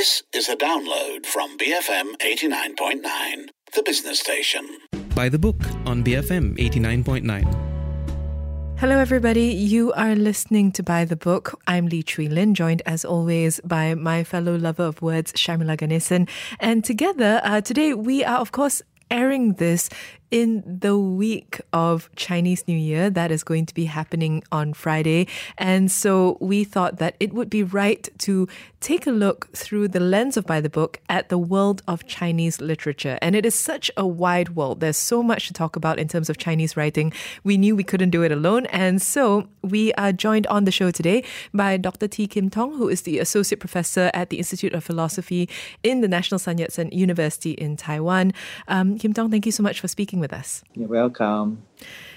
This is a download from BFM 89.9, the business station. By the book on BFM 89.9. Hello, everybody. You are listening to By the Book. I'm Lee Chui Lin, joined as always by my fellow lover of words, Shamila Ganesan. And together, uh, today we are, of course, airing this in the week of Chinese New Year. That is going to be happening on Friday. And so we thought that it would be right to take a look through the lens of By the Book at the world of Chinese literature. And it is such a wide world. There's so much to talk about in terms of Chinese writing. We knew we couldn't do it alone. And so we are joined on the show today by Dr. Tee Kim Tong, who is the Associate Professor at the Institute of Philosophy in the National Sun Yat sen University in Taiwan. Um, Kim Tong, thank you so much for speaking with us. You're welcome.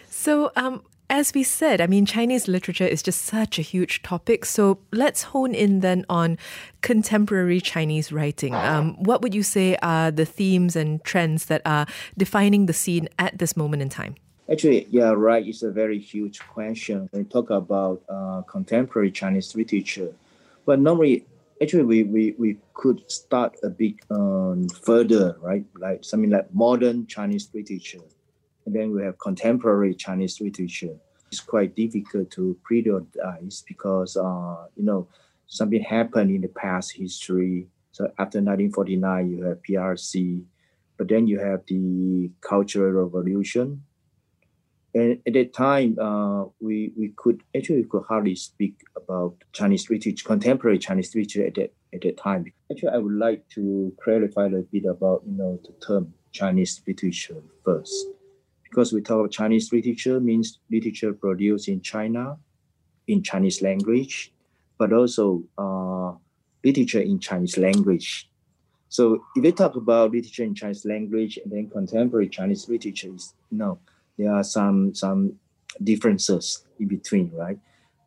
So, um, as we said, I mean, Chinese literature is just such a huge topic. So let's hone in then on contemporary Chinese writing. Um, what would you say are the themes and trends that are defining the scene at this moment in time? Actually, yeah, right. It's a very huge question when we talk about uh, contemporary Chinese literature. But normally, actually, we, we, we could start a bit um, further, right? Like something like modern Chinese literature and then we have contemporary Chinese literature. It's quite difficult to prioritize because, uh, you know, something happened in the past history. So after 1949, you have PRC, but then you have the Cultural Revolution. And at that time, uh, we, we could actually we could hardly speak about Chinese literature, contemporary Chinese literature at that, at that time. Actually, I would like to clarify a little bit about, you know, the term Chinese literature first because we talk about Chinese literature means literature produced in China in Chinese language, but also uh, literature in Chinese language. So if we talk about literature in Chinese language and then contemporary Chinese literature, is, you know, there are some some differences in between, right?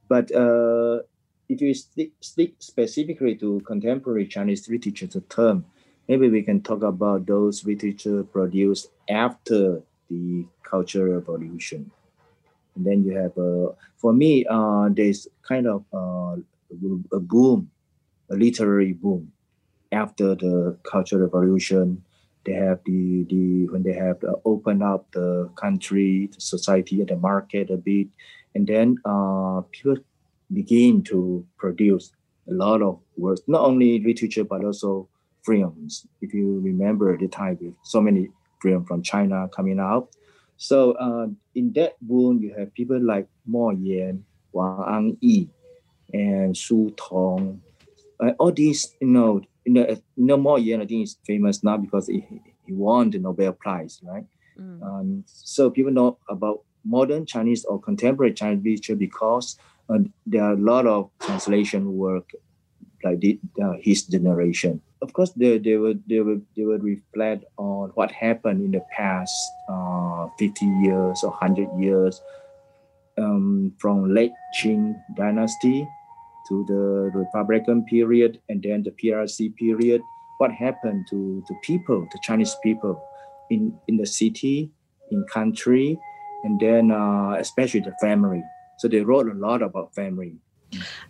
But uh, if you stick, stick specifically to contemporary Chinese literature, the term, maybe we can talk about those literature produced after the cultural revolution. And then you have, uh, for me, uh, there's kind of uh, a boom, a literary boom after the cultural revolution. They have the, the when they have opened up the country, the society, and the market a bit, and then uh, people begin to produce a lot of works, not only literature but also films. If you remember the time with so many film from China coming out. So uh, in that boom, you have people like Mo Yan, Wang Anyi, and Su Tong. Uh, all these, you know, you know, you know, Mo Yan, I think is famous now because he, he won the Nobel Prize, right? Mm. Um, so people know about modern Chinese or contemporary Chinese literature because uh, there are a lot of translation work like the, uh, his generation of course they, they would they would they would reflect on what happened in the past uh, 50 years or 100 years um, from late Qing dynasty to the Republican period and then the PRC period what happened to the people the Chinese people in in the city in country and then uh, especially the family. So they wrote a lot about family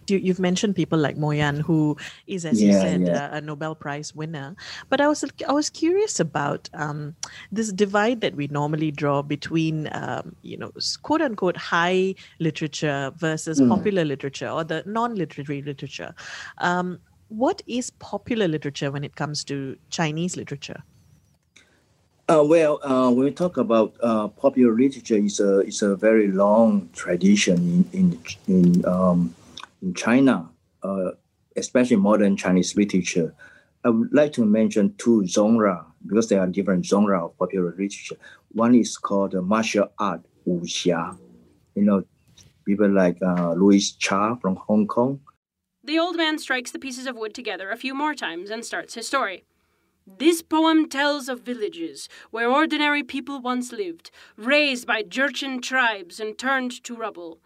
you, have mentioned people like Mo Yan, who is, as yeah, you said, yeah. a, a, Nobel Prize winner. But I was I was curious about um, this divide that we normally draw between, um, you know, quote unquote high literature versus mm. popular literature or the non-literary literature. Um, what is popular literature when it comes to Chinese literature? Uh, well, uh, when we talk about uh, popular literature, it's a it's a very long tradition in in, in um, in China, uh, especially modern Chinese literature, I would like to mention two genres because there are different genres of popular literature. One is called martial art, wuxia. You know, people like uh, Louis Cha from Hong Kong. The old man strikes the pieces of wood together a few more times and starts his story. This poem tells of villages where ordinary people once lived, raised by Jurchen tribes and turned to rubble.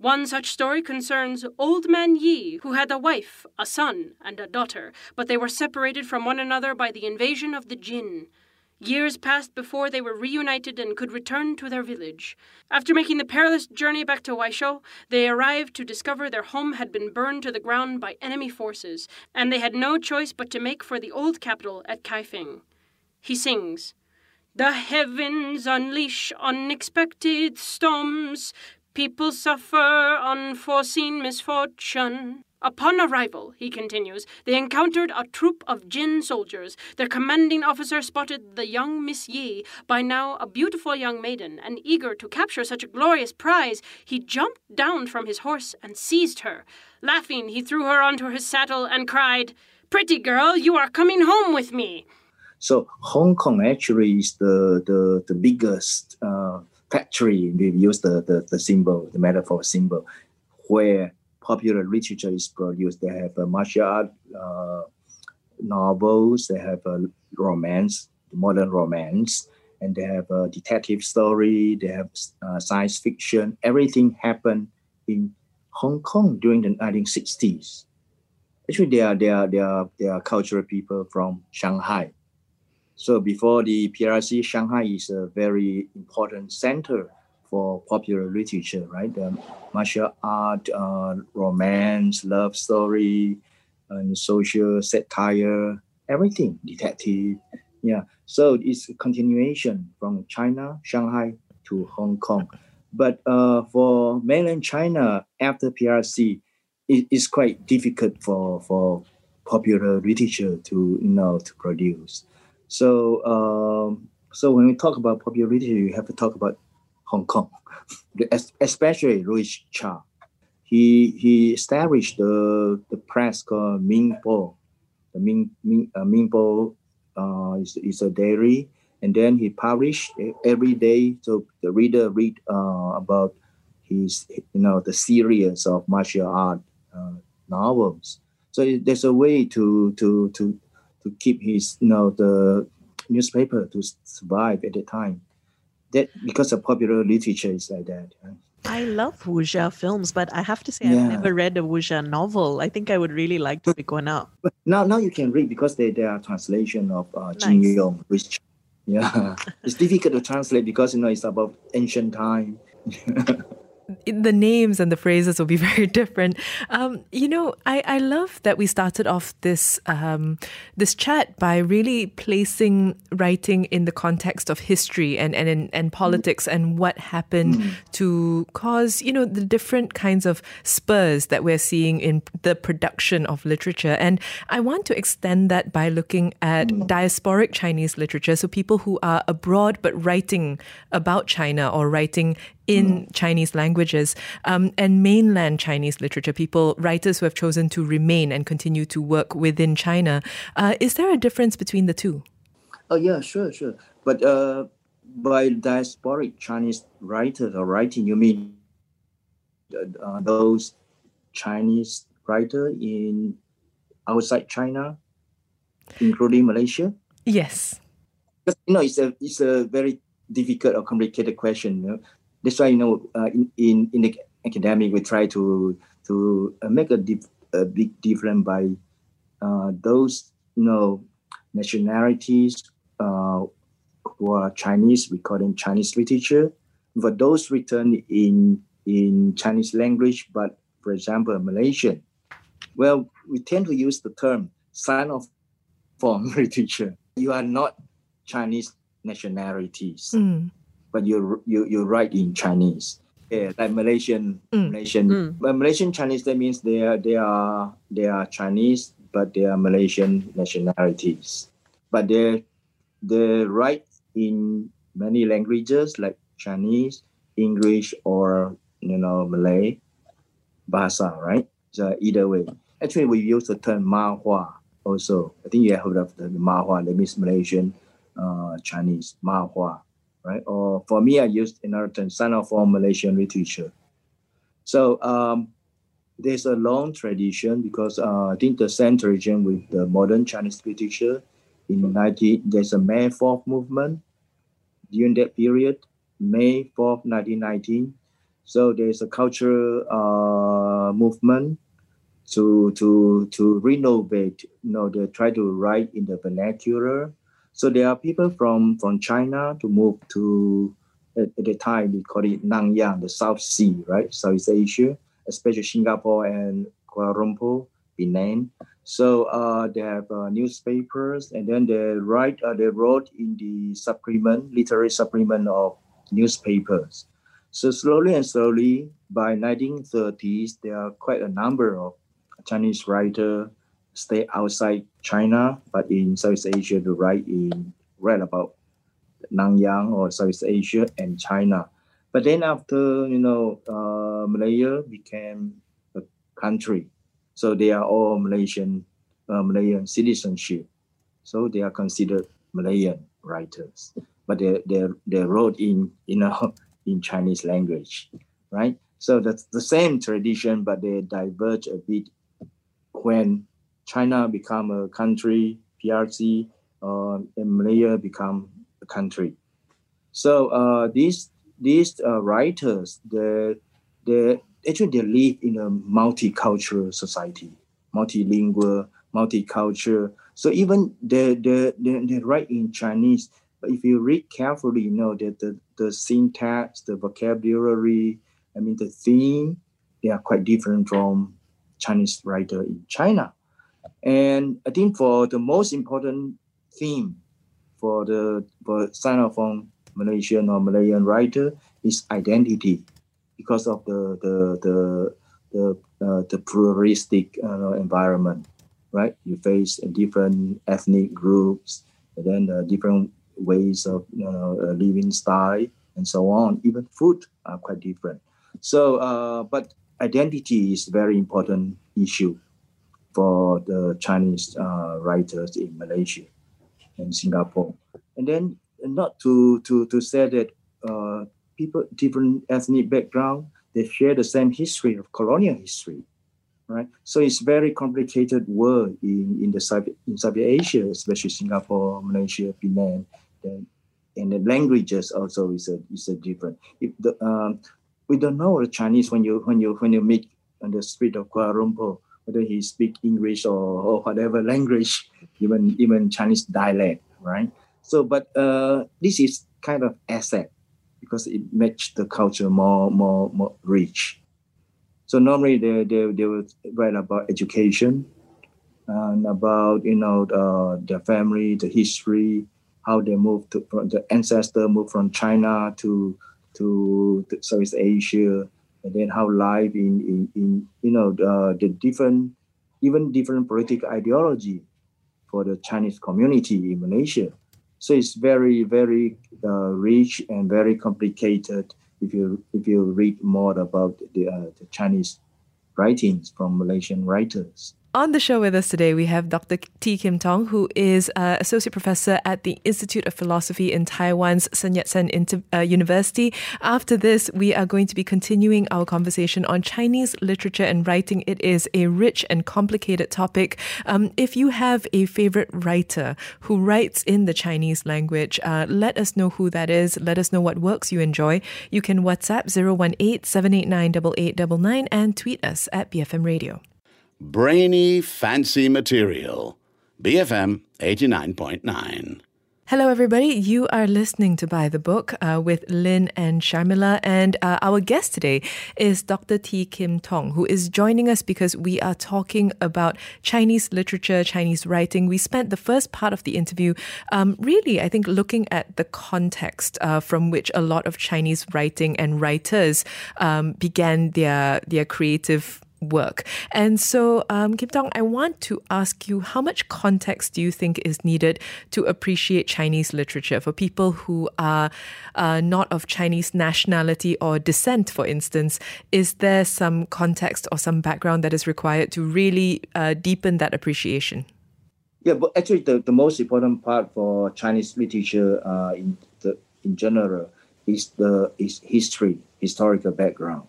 One such story concerns Old Man Yi, who had a wife, a son, and a daughter, but they were separated from one another by the invasion of the Jin. Years passed before they were reunited and could return to their village. After making the perilous journey back to Waishou, they arrived to discover their home had been burned to the ground by enemy forces, and they had no choice but to make for the old capital at Kaifeng. He sings, The heavens unleash unexpected storms, people suffer unforeseen misfortune. Upon arrival, he continues, they encountered a troop of Jin soldiers. Their commanding officer spotted the young Miss Yi, by now a beautiful young maiden, and eager to capture such a glorious prize, he jumped down from his horse and seized her. Laughing, he threw her onto his saddle and cried, Pretty girl, you are coming home with me. So Hong Kong actually is the the, the biggest uh, factory. We use the, the, the symbol, the metaphor symbol, where popular literature is produced. They have a martial art uh, novels, they have a romance, modern romance, and they have a detective story, they have uh, science fiction. Everything happened in Hong Kong during the 1960s. Actually, they are, they are, they are, they are cultural people from Shanghai. So before the PRC, Shanghai is a very important center for popular literature, right? Martial art, uh, romance, love story, and social satire, everything, detective. Yeah. So it's a continuation from China, Shanghai to Hong Kong. But uh, for mainland China, after PRC, it is quite difficult for, for popular literature to you know to produce. So um, so when we talk about popularity, you have to talk about Hong Kong, especially Louis Cha. He he established the the press called Ming Pao. The Ming Ming uh, Ming Pao uh, is, is a diary, and then he published every day, so the reader read uh, about his you know the series of martial art uh, novels. So there's a way to to to to keep his you know the newspaper to survive at the time that because of popular literature is like that. I love wuxia films, but I have to say yeah. I've never read a wuxia novel. I think I would really like to pick one up. But now, now you can read because they, they are translation of uh, nice. Jin Yong, which yeah, it's difficult to translate because you know it's about ancient time. the names and the phrases will be very different. Um, you know, I, I love that we started off this um, this chat by really placing writing in the context of history and and and, and politics and what happened mm. to cause you know the different kinds of spurs that we're seeing in the production of literature. And I want to extend that by looking at mm. diasporic Chinese literature, so people who are abroad but writing about China or writing in mm. Chinese languages um, and mainland Chinese literature, people, writers who have chosen to remain and continue to work within China. Uh, is there a difference between the two? Oh, yeah, sure, sure. But uh, by diasporic Chinese writers or writing, you mean uh, those Chinese writers in outside China, including Malaysia? Yes. Because, you know, it's a, it's a very difficult or complicated question. You know? That's why you know uh, in, in in the academic we try to to uh, make a, dif- a big difference by uh, those you know nationalities uh, who are Chinese, we call them Chinese literature. For those written in in Chinese language, but for example Malaysian, well, we tend to use the term "sign of form literature. You are not Chinese nationalities. Mm but you you you write in Chinese. Yeah, like Malaysian mm. Malaysian mm. but Malaysian Chinese that means they are they are they are Chinese but they are Malaysian nationalities. But they they write in many languages like Chinese, English or you know Malay, Bahasa, right? So either way. Actually we use the term Mahua also. I think you have heard of the Mahua, that means Malaysian uh, Chinese, Mahua right? Or for me, I used another term, Sinophone Malaysian literature. So um, there's a long tradition because uh, I think the same tradition with the modern Chinese literature in 19, there's a May 4th movement during that period, May 4th, 1919. So there's a cultural uh, movement to to to renovate. You know, they try to write in the vernacular So there are people from, from China to move to, at, at the time, we call it Nanyang, the South Sea, right? Southeast Asia, especially Singapore and Kuala Lumpur, Penang. So uh, they have uh, newspapers, and then they write. Uh, they wrote in the supplement, literary supplement of newspapers. So slowly and slowly, by 1930s, there are quite a number of Chinese writers stay outside China, but in Southeast Asia to write in write about Nanyang or Southeast Asia and China. But then after you know uh, Malaya became a country, so they are all Malaysian uh, Malayan citizenship, so they are considered Malayan writers, but they they they wrote in you know in Chinese language, right? So that's the same tradition, but they diverge a bit when China become a country, PRC, uh, and Malaya become a country. So uh, these these uh, writers, they they actually they live in a multicultural society, multilingual, multicultural. So even they they, they, they write in Chinese, but if you read carefully, you know that the, the syntax, the vocabulary, I mean the theme, they are quite different from Chinese writer in China. And I think for the most important theme for the for Sinophone Malaysian or Malayan writer is identity, because of the the the the, uh, the pluralistic uh, environment, right? You face different ethnic groups, and then uh, different ways of you know, living style, and so on. Even food are quite different. So, uh, but identity is very important issue for the Chinese uh, writers in Malaysia and Singapore. And then not to to to say that uh, people different ethnic background they share the same history of colonial history, right? So it's very complicated world in in the in Southeast Asia, especially Singapore, Malaysia, Penang, then and the languages also is a is a different. If the um, we don't know the Chinese when you when you when you meet on the street of Kuala Lumpur whether he speak English or, or whatever language, even even Chinese dialect, right? So, but uh, this is kind of asset because it makes the culture more more more rich. So normally they they, they would write about education and about you know uh, their family, the history, how they moved to the ancestor moved from China to to, to Southeast Asia and then how life in, in, in you know uh, the different even different political ideology for the Chinese community in Malaysia. So it's very very uh, rich and very complicated if you if you read more about the, uh, the Chinese writings from Malaysian writers. On the show with us today, we have Dr. Tee Kim Tong, who is uh, Associate Professor at the Institute of Philosophy in Taiwan's Sun Yat sen Inter- uh, University. After this, we are going to be continuing our conversation on Chinese literature and writing. It is a rich and complicated topic. Um, if you have a favorite writer who writes in the Chinese language, uh, let us know who that is. Let us know what works you enjoy. You can WhatsApp 018 789 8899 and tweet us at BFM Radio brainy, fancy material. BFM 89.9. Hello, everybody. You are listening to By the Book uh, with Lynn and Sharmila. And uh, our guest today is Dr. Tee Kim Tong, who is joining us because we are talking about Chinese literature, Chinese writing. We spent the first part of the interview um, really, I think, looking at the context uh, from which a lot of Chinese writing and writers um, began their, their creative work. And so, um, Kim Tong, I want to ask you how much context do you think is needed to appreciate Chinese literature for people who are uh, not of Chinese nationality or descent, for instance? Is there some context or some background that is required to really uh, deepen that appreciation? Yeah, but actually, the, the most important part for Chinese literature uh, in the in general is the is history, historical background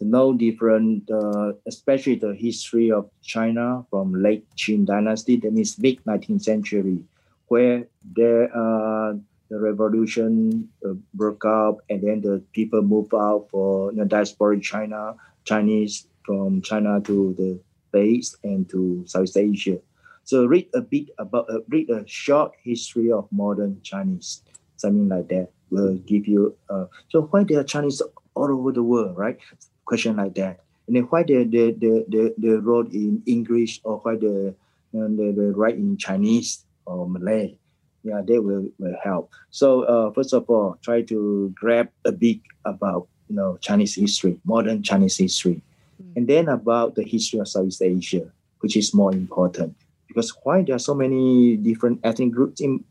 to know different, uh, especially the history of China from late Qing dynasty, that means mid 19th century, where there uh, the revolution uh, broke out and then the people moved out for you know, diaspora China, Chinese from China to the States and to Southeast Asia. So read a bit about, uh, read a short history of modern Chinese, something like that will give you. Uh, so why there are Chinese all over the world, right? Question like that. And then why they they they they, they wrote in English or why they they, they write in Chinese or Malay? Yeah, they will, will help. So uh, first of all, try to grab a bit about you know Chinese history, modern Chinese history, mm. and then about the history of Southeast Asia, which is more important because why there are so many different ethnic groups in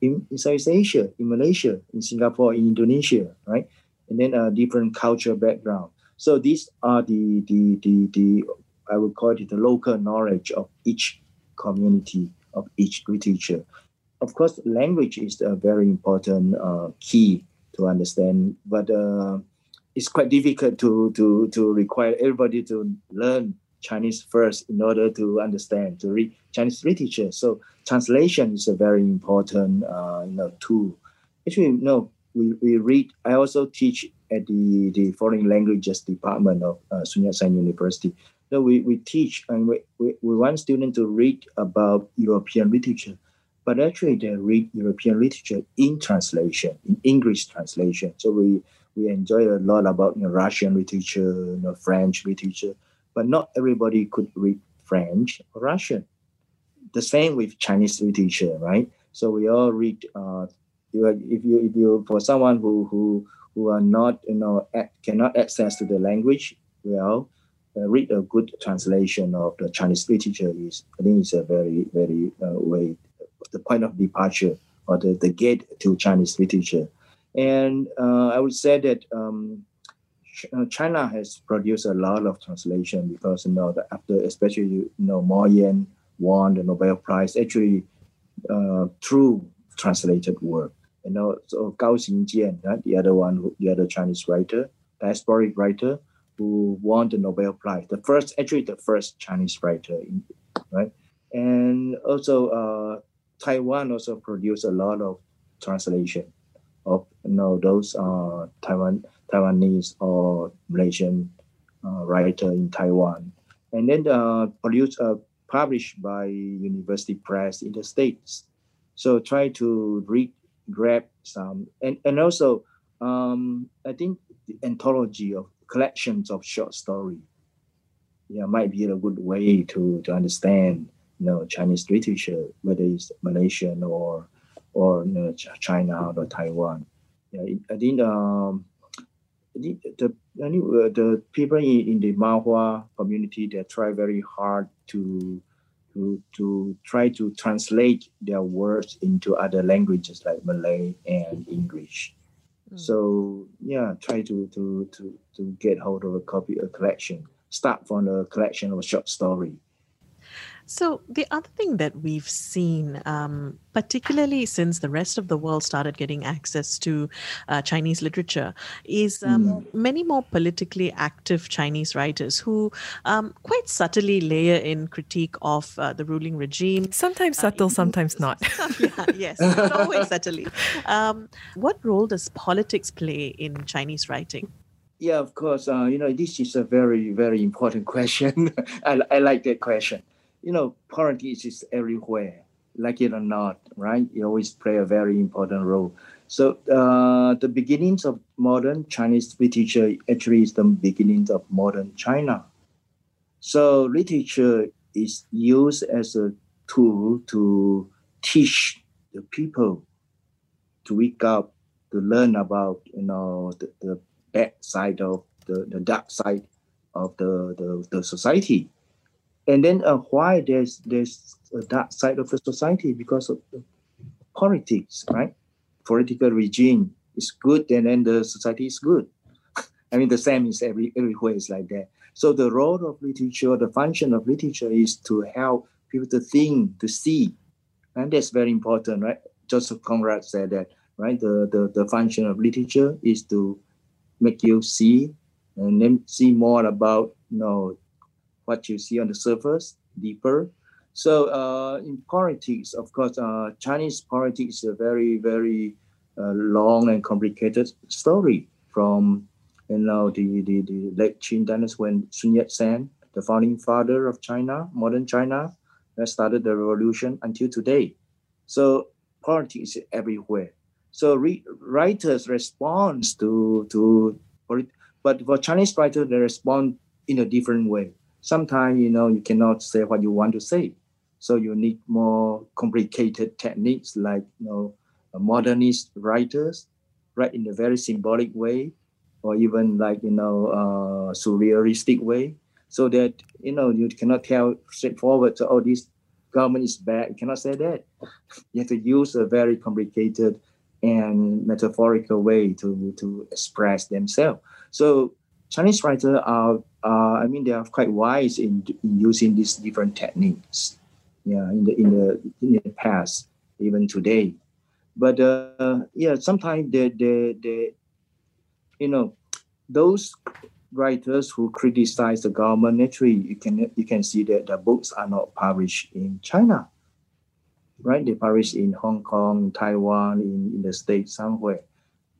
in, in Southeast Asia, in Malaysia, in Singapore, in Indonesia, right? And then a different cultural background. So these are the the the the I would call it the local knowledge of each community of each literature. Of course, language is a very important uh, key to understand, but uh, it's quite difficult to to to require everybody to learn Chinese first in order to understand to read Chinese literature. So translation is a very important uh, you know tool. Actually, no, we, we read. I also teach at the, the foreign languages department of uh, Sun Yat-sen University. So we, we teach and we, we, we want students to read about European literature, but actually they read European literature in translation, in English translation. So we, we enjoy a lot about you know, Russian literature, you know, French literature, but not everybody could read French or Russian. The same with Chinese literature, right? So we all read. Uh, if you if you for someone who who who are not you know cannot access to the language well, uh, read a good translation of the Chinese literature is I think it's a very very uh, way the point of departure or the, the gate to Chinese literature. And uh, I would say that um, uh, China has produced a lot of translation because you know after especially you know Mo Yan won the Nobel Prize actually uh, through translated work. You know, so Gao Xingjian, right, the other one, the other Chinese writer, diasporic writer, who won the Nobel Prize, the first, actually the first Chinese writer, in, right? And also uh, Taiwan also produced a lot of translation of you know those uh, Taiwan Taiwanese or Malaysian uh, writer in Taiwan, and then uh, produced uh, published by University Press in the States. So try to read grab some. And, and also um, I think the anthology of collections of short story yeah might be a good way to to understand you know Chinese literature whether it's Malaysian or or you know, China or Taiwan. Yeah I think um the the, the people in, in the Mahua community they try very hard to to, to try to translate their words into other languages like Malay and English. Mm. So yeah, try to, to to to get hold of a copy, a collection. Start from a collection of a short story so, the other thing that we've seen, um, particularly since the rest of the world started getting access to uh, Chinese literature, is um, mm. many more politically active Chinese writers who um, quite subtly layer in critique of uh, the ruling regime. Sometimes uh, subtle, uh, sometimes not. yeah, yes, not always subtly. Um, what role does politics play in Chinese writing? Yeah, of course. Uh, you know, this is a very, very important question. I, I like that question you know, politics is everywhere, like it or not, right? It always play a very important role. So uh, the beginnings of modern Chinese literature actually is the beginnings of modern China. So literature is used as a tool to teach the people to wake up, to learn about you know the, the bad side of the, the dark side of the, the, the society and then uh, why there's there's a dark side of the society because of politics, right? Political regime is good, and then the society is good. I mean, the same is every everywhere is like that. So the role of literature, the function of literature, is to help people to think, to see, and that's very important, right? Joseph Conrad said that, right? The the, the function of literature is to make you see and then see more about you know what you see on the surface deeper. So uh, in politics, of course, uh, Chinese politics is a very, very uh, long and complicated story from you know the, the, the late Qing dynasty when Sun Yat-sen, the founding father of China, modern China, started the revolution until today. So politics is everywhere. So re- writers respond to to, but for Chinese writers they respond in a different way. Sometimes you know you cannot say what you want to say, so you need more complicated techniques like you know modernist writers write in a very symbolic way, or even like you know uh, surrealistic way, so that you know you cannot tell straightforward. So oh this government is bad. You cannot say that. You have to use a very complicated and metaphorical way to to express themselves. So Chinese writers are, uh, I mean, they are quite wise in, in, using these different techniques. Yeah, in the in the in the past, even today. But uh, yeah, sometimes they, they they you know those writers who criticize the government actually you can you can see that the books are not published in China. Right? They publish in Hong Kong, Taiwan, in, in the States somewhere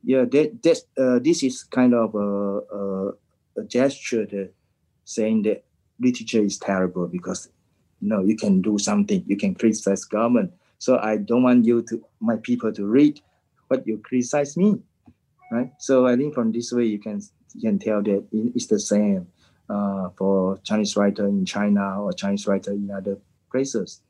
yeah, that, uh, this is kind of a, a, a gesture saying that literature is terrible because you know you can do something, you can criticize government. So I don't want you to my people to read what you criticize me, right? So I think from this way you can you can tell that it's the same uh, for Chinese writer in China or Chinese writer in other places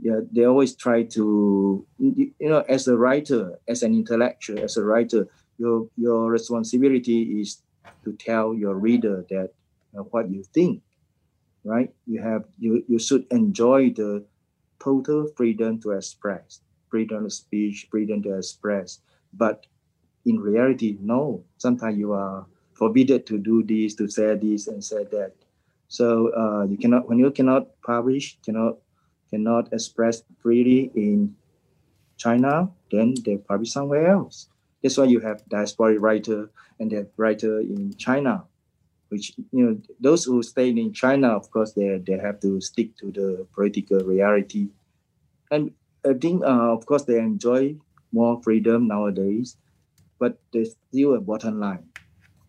yeah, they always try to, you know, as a writer, as an intellectual, as a writer, your your responsibility is to tell your reader that uh, what you think, right? You have you you should enjoy the total freedom to express, freedom of speech, freedom to express. But in reality, no. Sometimes you are forbidden to do this, to say this, and say that. So uh, you cannot when you cannot publish, cannot cannot express freely in China, then they publish somewhere else. That's why you have diasporic writer and the writer in China, which you know those who stay in China, of course, they they have to stick to the political reality, and I think uh, of course they enjoy more freedom nowadays, but there's still a bottom line.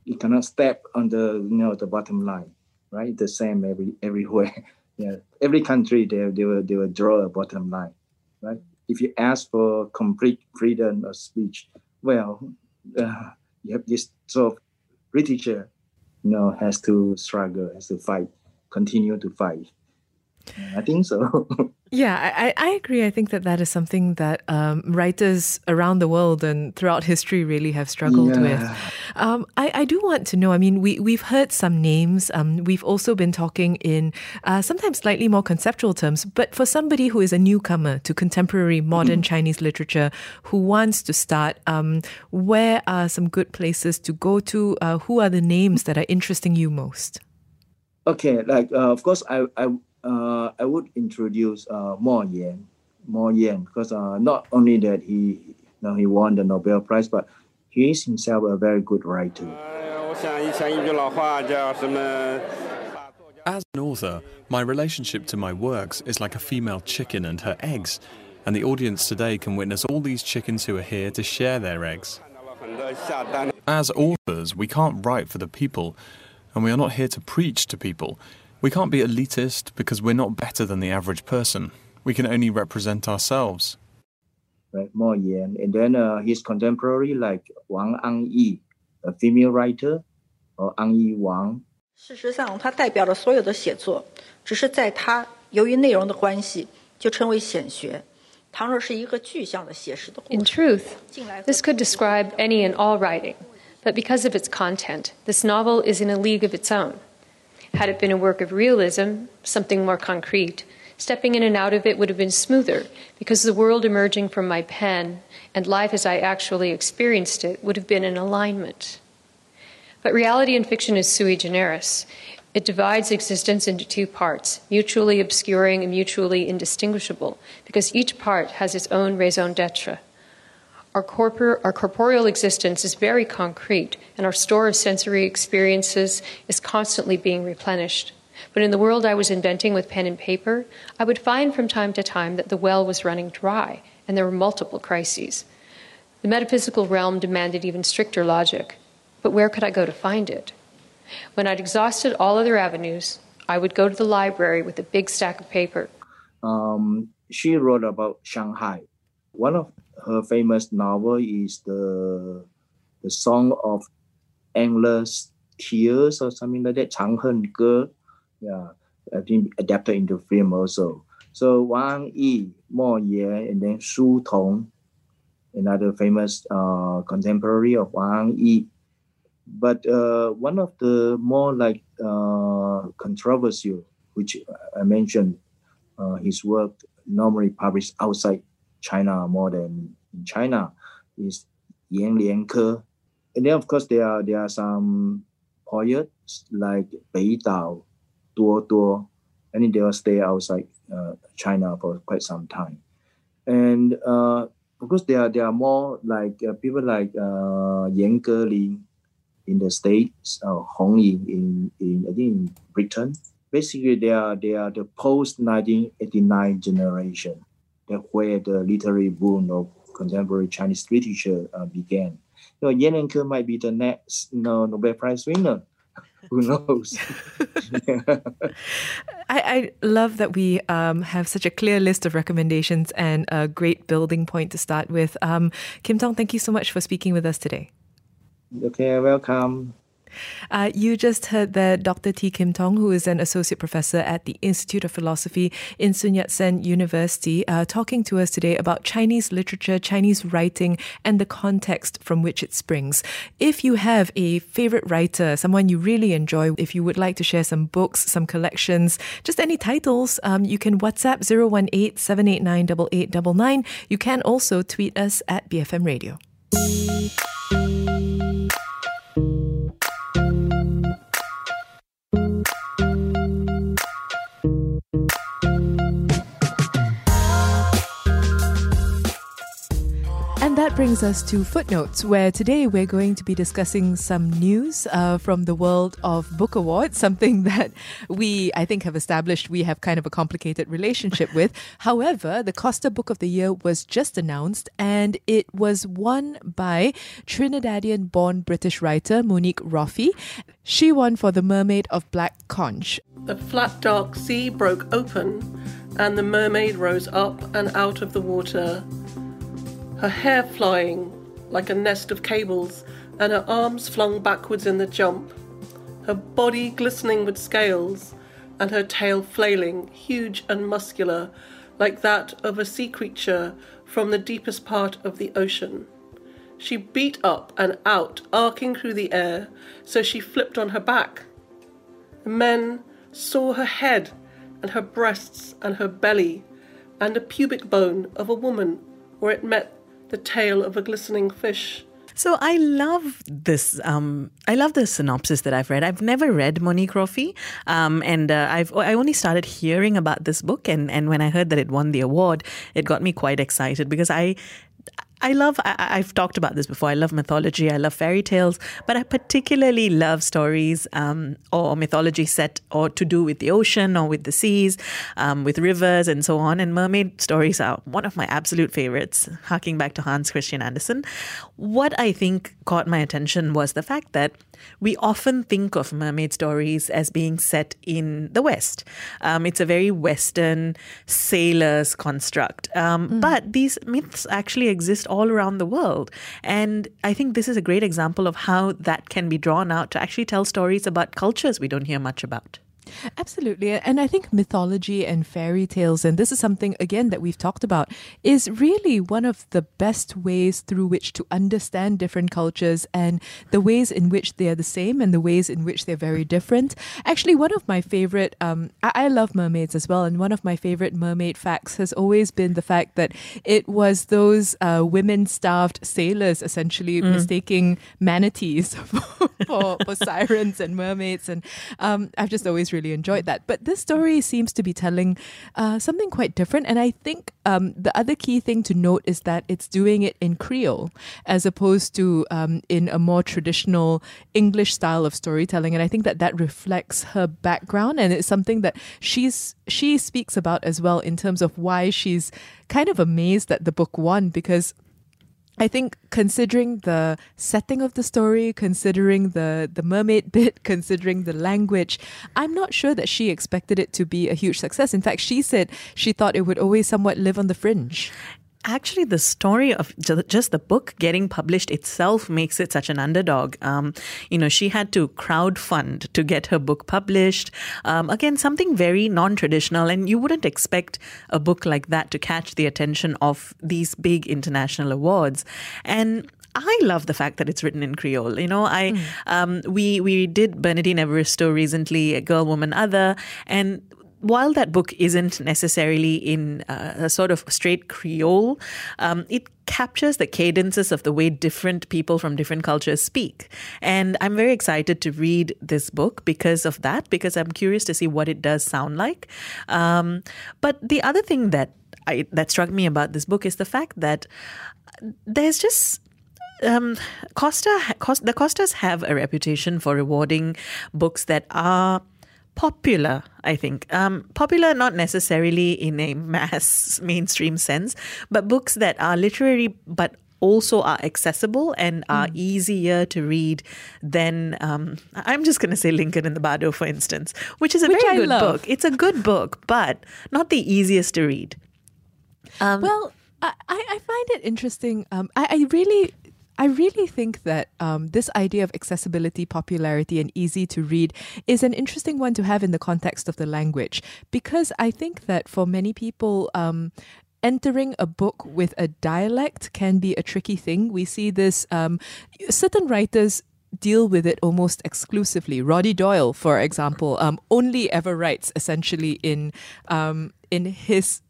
You cannot step on the you know the bottom line, right? The same every everywhere. yeah, every country they, they will they will draw a bottom line, right? If you ask for complete freedom of speech, well, uh, you have this sort of literature, you know, has to struggle, has to fight, continue to fight. I think so. Yeah, I, I agree. I think that that is something that um, writers around the world and throughout history really have struggled yeah. with. Um, I, I do want to know. I mean, we we've heard some names. Um, we've also been talking in uh, sometimes slightly more conceptual terms. But for somebody who is a newcomer to contemporary modern mm. Chinese literature, who wants to start, um, where are some good places to go to? Uh, who are the names that are interesting you most? Okay, like uh, of course, I I uh, I would introduce uh, Mo Yan, Mo Yan, because uh, not only that he, you know, he won the Nobel Prize, but he is himself a very good writer. As an author, my relationship to my works is like a female chicken and her eggs, and the audience today can witness all these chickens who are here to share their eggs. As authors, we can't write for the people, and we are not here to preach to people. We can't be elitist because we're not better than the average person. We can only represent ourselves. Right, Mo Yan. And then uh, his contemporary like Wang An Yi, a female writer, or An Yi Wang. 事实上，他代表了所有的写作，只是在他由于内容的关系，就称为显学。倘若是一个具象的写实的故事，In truth, this could describe any and all writing, but because of its content, this novel is in a league of its own. Had it been a work of realism, something more concrete, stepping in and out of it would have been smoother because the world emerging from my pen and life as I actually experienced it would have been in alignment. But reality in fiction is sui generis. It divides existence into two parts, mutually obscuring and mutually indistinguishable, because each part has its own raison d'etre. Our, corpor- our corporeal existence is very concrete, and our store of sensory experiences is constantly being replenished. But in the world I was inventing with pen and paper, I would find from time to time that the well was running dry, and there were multiple crises. The metaphysical realm demanded even stricter logic, but where could I go to find it? When I'd exhausted all other avenues, I would go to the library with a big stack of paper um, she wrote about Shanghai. One of her famous novel is the the Song of Endless Tears or something like that, Changhen Ge. Yeah, I think adapted into film also. So Wang Yi, Mo Yan, and then Su Tong, another famous uh, contemporary of Wang Yi. But uh, one of the more like uh, controversial, which I mentioned, uh, his work normally published outside China more than in China, is Yan Lianke. And then of course there are there are some poets like Bei Dao, Duo Duo, and they will stay outside uh, China for quite some time. And uh, of course, there are there are more like uh, people like uh, Yan Geling in the states, Hong Ying in, in I think in Britain. Basically, they are they are the post 1989 generation, that where the literary boom of contemporary Chinese literature uh, began. Know, Yan Lianke might be the next you know, Nobel Prize winner. Who knows? I, I, love that we um, have such a clear list of recommendations and a great building point to start with. Um, Kim Tong, thank you so much for speaking with us today. Okay, welcome. Uh, you just heard that Dr. Tee Kim Tong, who is an associate professor at the Institute of Philosophy in Sun Yat sen University, uh, talking to us today about Chinese literature, Chinese writing, and the context from which it springs. If you have a favorite writer, someone you really enjoy, if you would like to share some books, some collections, just any titles, um, you can WhatsApp 018 789 8899. You can also tweet us at BFM Radio. That brings us to footnotes, where today we're going to be discussing some news uh, from the world of book awards, something that we, I think, have established we have kind of a complicated relationship with. However, the Costa Book of the Year was just announced, and it was won by Trinidadian born British writer Monique Roffey. She won for The Mermaid of Black Conch. The flat, dark sea broke open, and the mermaid rose up and out of the water her hair flying like a nest of cables, and her arms flung backwards in the jump, her body glistening with scales, and her tail flailing, huge and muscular, like that of a sea creature from the deepest part of the ocean. She beat up and out, arcing through the air, so she flipped on her back. The men saw her head and her breasts and her belly, and a pubic bone of a woman where it met the tail of a glistening fish. So I love this. Um, I love the synopsis that I've read. I've never read Monique Roffey, um, and uh, I've I only started hearing about this book, and and when I heard that it won the award, it got me quite excited because I I love, I, have talked about this before. I love mythology. I love fairy tales, but I particularly love stories um, or mythology set or to do with the ocean or with the seas, um, with rivers and so on. And mermaid stories are one of my absolute favorites, harking back to Hans Christian Andersen. What I think caught my attention was the fact that we often think of mermaid stories as being set in the West. Um, it's a very Western sailor's construct. Um, mm. But these myths actually exist all around the world. And I think this is a great example of how that can be drawn out to actually tell stories about cultures we don't hear much about. Absolutely. And I think mythology and fairy tales, and this is something, again, that we've talked about, is really one of the best ways through which to understand different cultures and the ways in which they are the same and the ways in which they're very different. Actually, one of my favorite, um, I-, I love mermaids as well, and one of my favorite mermaid facts has always been the fact that it was those uh, women starved sailors essentially mm. mistaking manatees for, for, for sirens and mermaids. And um, I've just always really enjoyed that. But this story seems to be telling uh, something quite different. And I think um, the other key thing to note is that it's doing it in Creole as opposed to um, in a more traditional English style of storytelling. And I think that that reflects her background and it's something that she's she speaks about as well in terms of why she's kind of amazed that the book won because I think considering the setting of the story, considering the the mermaid bit, considering the language, I'm not sure that she expected it to be a huge success. In fact, she said she thought it would always somewhat live on the fringe actually the story of just the book getting published itself makes it such an underdog. Um, you know, she had to crowd fund to get her book published. Um, again, something very non-traditional, and you wouldn't expect a book like that to catch the attention of these big international awards. And I love the fact that it's written in Creole. You know, I mm. um, we we did Bernardine Evaristo recently, a girl, woman, other, and while that book isn't necessarily in uh, a sort of straight Creole, um, it captures the cadences of the way different people from different cultures speak. And I'm very excited to read this book because of that, because I'm curious to see what it does sound like. Um, but the other thing that I, that struck me about this book is the fact that there's just um, Costa, Costa, the Costas have a reputation for rewarding books that are popular, I think. Um, popular not necessarily in a mass mainstream sense, but books that are literary but also are accessible and are mm. easier to read than um, I'm just going to say Lincoln in the Bardo, for instance, which is a which very I good love. book. It's a good book, but not the easiest to read. Um, well, I, I find it interesting. Um, I, I really I really think that um, this idea of accessibility, popularity, and easy to read is an interesting one to have in the context of the language because I think that for many people, um, entering a book with a dialect can be a tricky thing. We see this, um, certain writers deal with it almost exclusively. Roddy Doyle, for example, um, only ever writes essentially in um, in his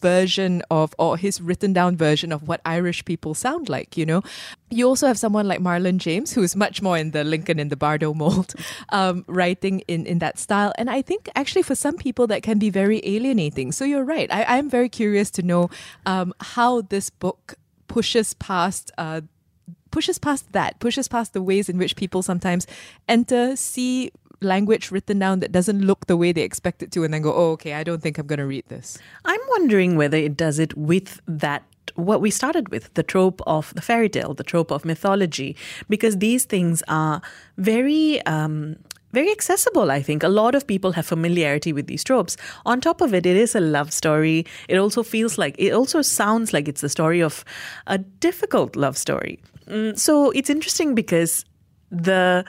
version of or his written down version of what Irish people sound like, you know. You also have someone like Marlon James, who's much more in the Lincoln in the Bardo mold, um, writing in, in that style. And I think actually for some people that can be very alienating. So you're right. I, am very curious to know um, how this book pushes past uh, pushes past that, pushes past the ways in which people sometimes enter, see language written down that doesn't look the way they expect it to and then go, oh, okay, I don't think I'm going to read this? I'm wondering whether it does it with that what we started with the trope of the fairy tale, the trope of mythology, because these things are very. Um, very accessible, I think. A lot of people have familiarity with these tropes. On top of it, it is a love story. It also feels like, it also sounds like it's the story of a difficult love story. Mm, so it's interesting because the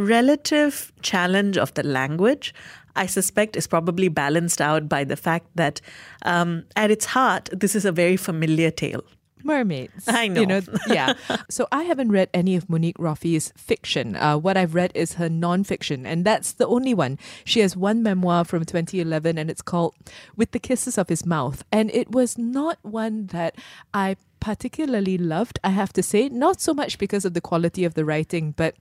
relative challenge of the language, I suspect, is probably balanced out by the fact that um, at its heart, this is a very familiar tale. Mermaids. I know. You know, yeah. so I haven't read any of Monique Roffey's fiction. Uh, what I've read is her non-fiction, and that's the only one. She has one memoir from 2011, and it's called "With the Kisses of His Mouth," and it was not one that I particularly loved. I have to say, not so much because of the quality of the writing, but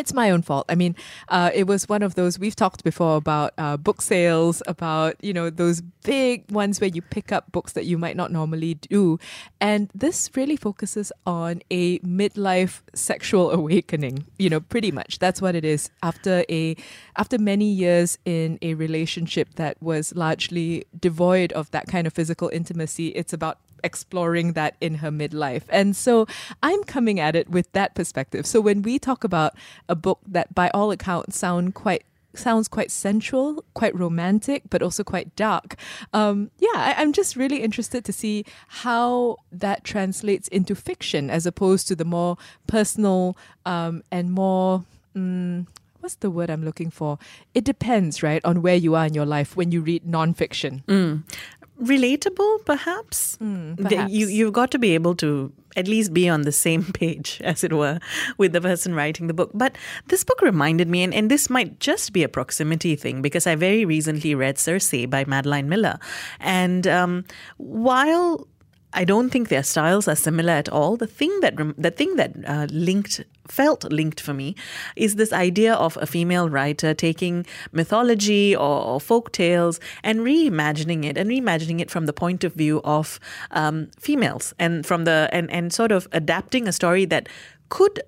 it's my own fault. I mean, uh, it was one of those we've talked before about uh, book sales, about you know those big ones where you pick up books that you might not normally do, and this really focuses on a midlife sexual awakening. You know, pretty much that's what it is. After a after many years in a relationship that was largely devoid of that kind of physical intimacy, it's about exploring that in her midlife. And so I'm coming at it with that perspective. So when we talk about a book that by all accounts sound quite sounds quite sensual, quite romantic, but also quite dark. Um, yeah, I, am just really interested to see how that translates into fiction as opposed to the more personal um, and more. Um, what's the word I'm looking for? It depends, right, on where you are in your life when you read nonfiction. Mm relatable, perhaps. Mm, perhaps. You you've got to be able to at least be on the same page, as it were, with the person writing the book. But this book reminded me, and, and this might just be a proximity thing, because I very recently read Circe by Madeline Miller, and um, while I don't think their styles are similar at all. The thing that the thing that uh, linked felt linked for me is this idea of a female writer taking mythology or, or folk tales and reimagining it and reimagining it from the point of view of um, females and from the and and sort of adapting a story that could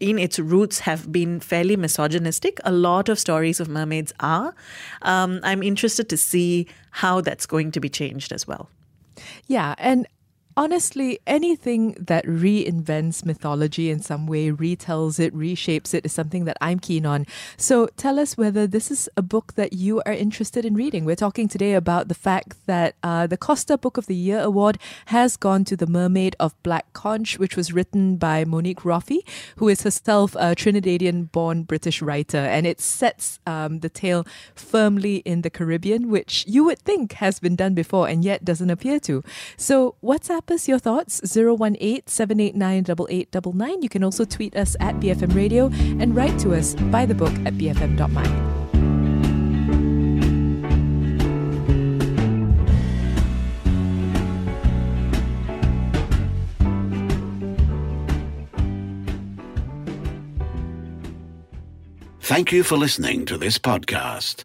in its roots have been fairly misogynistic. A lot of stories of mermaids are. Um, I'm interested to see how that's going to be changed as well. Yeah, and honestly, anything that reinvents mythology in some way, retells it, reshapes it, is something that I'm keen on. So tell us whether this is a book that you are interested in reading. We're talking today about the fact that uh, the Costa Book of the Year award has gone to The Mermaid of Black Conch, which was written by Monique Roffey, who is herself a Trinidadian born British writer. And it sets um, the tale firmly in the Caribbean, which you would think has been done before and yet doesn't appear to. So, Us your thoughts 018 789 8899. You can also tweet us at BFM Radio and write to us by the book at bfm.my. Thank you for listening to this podcast.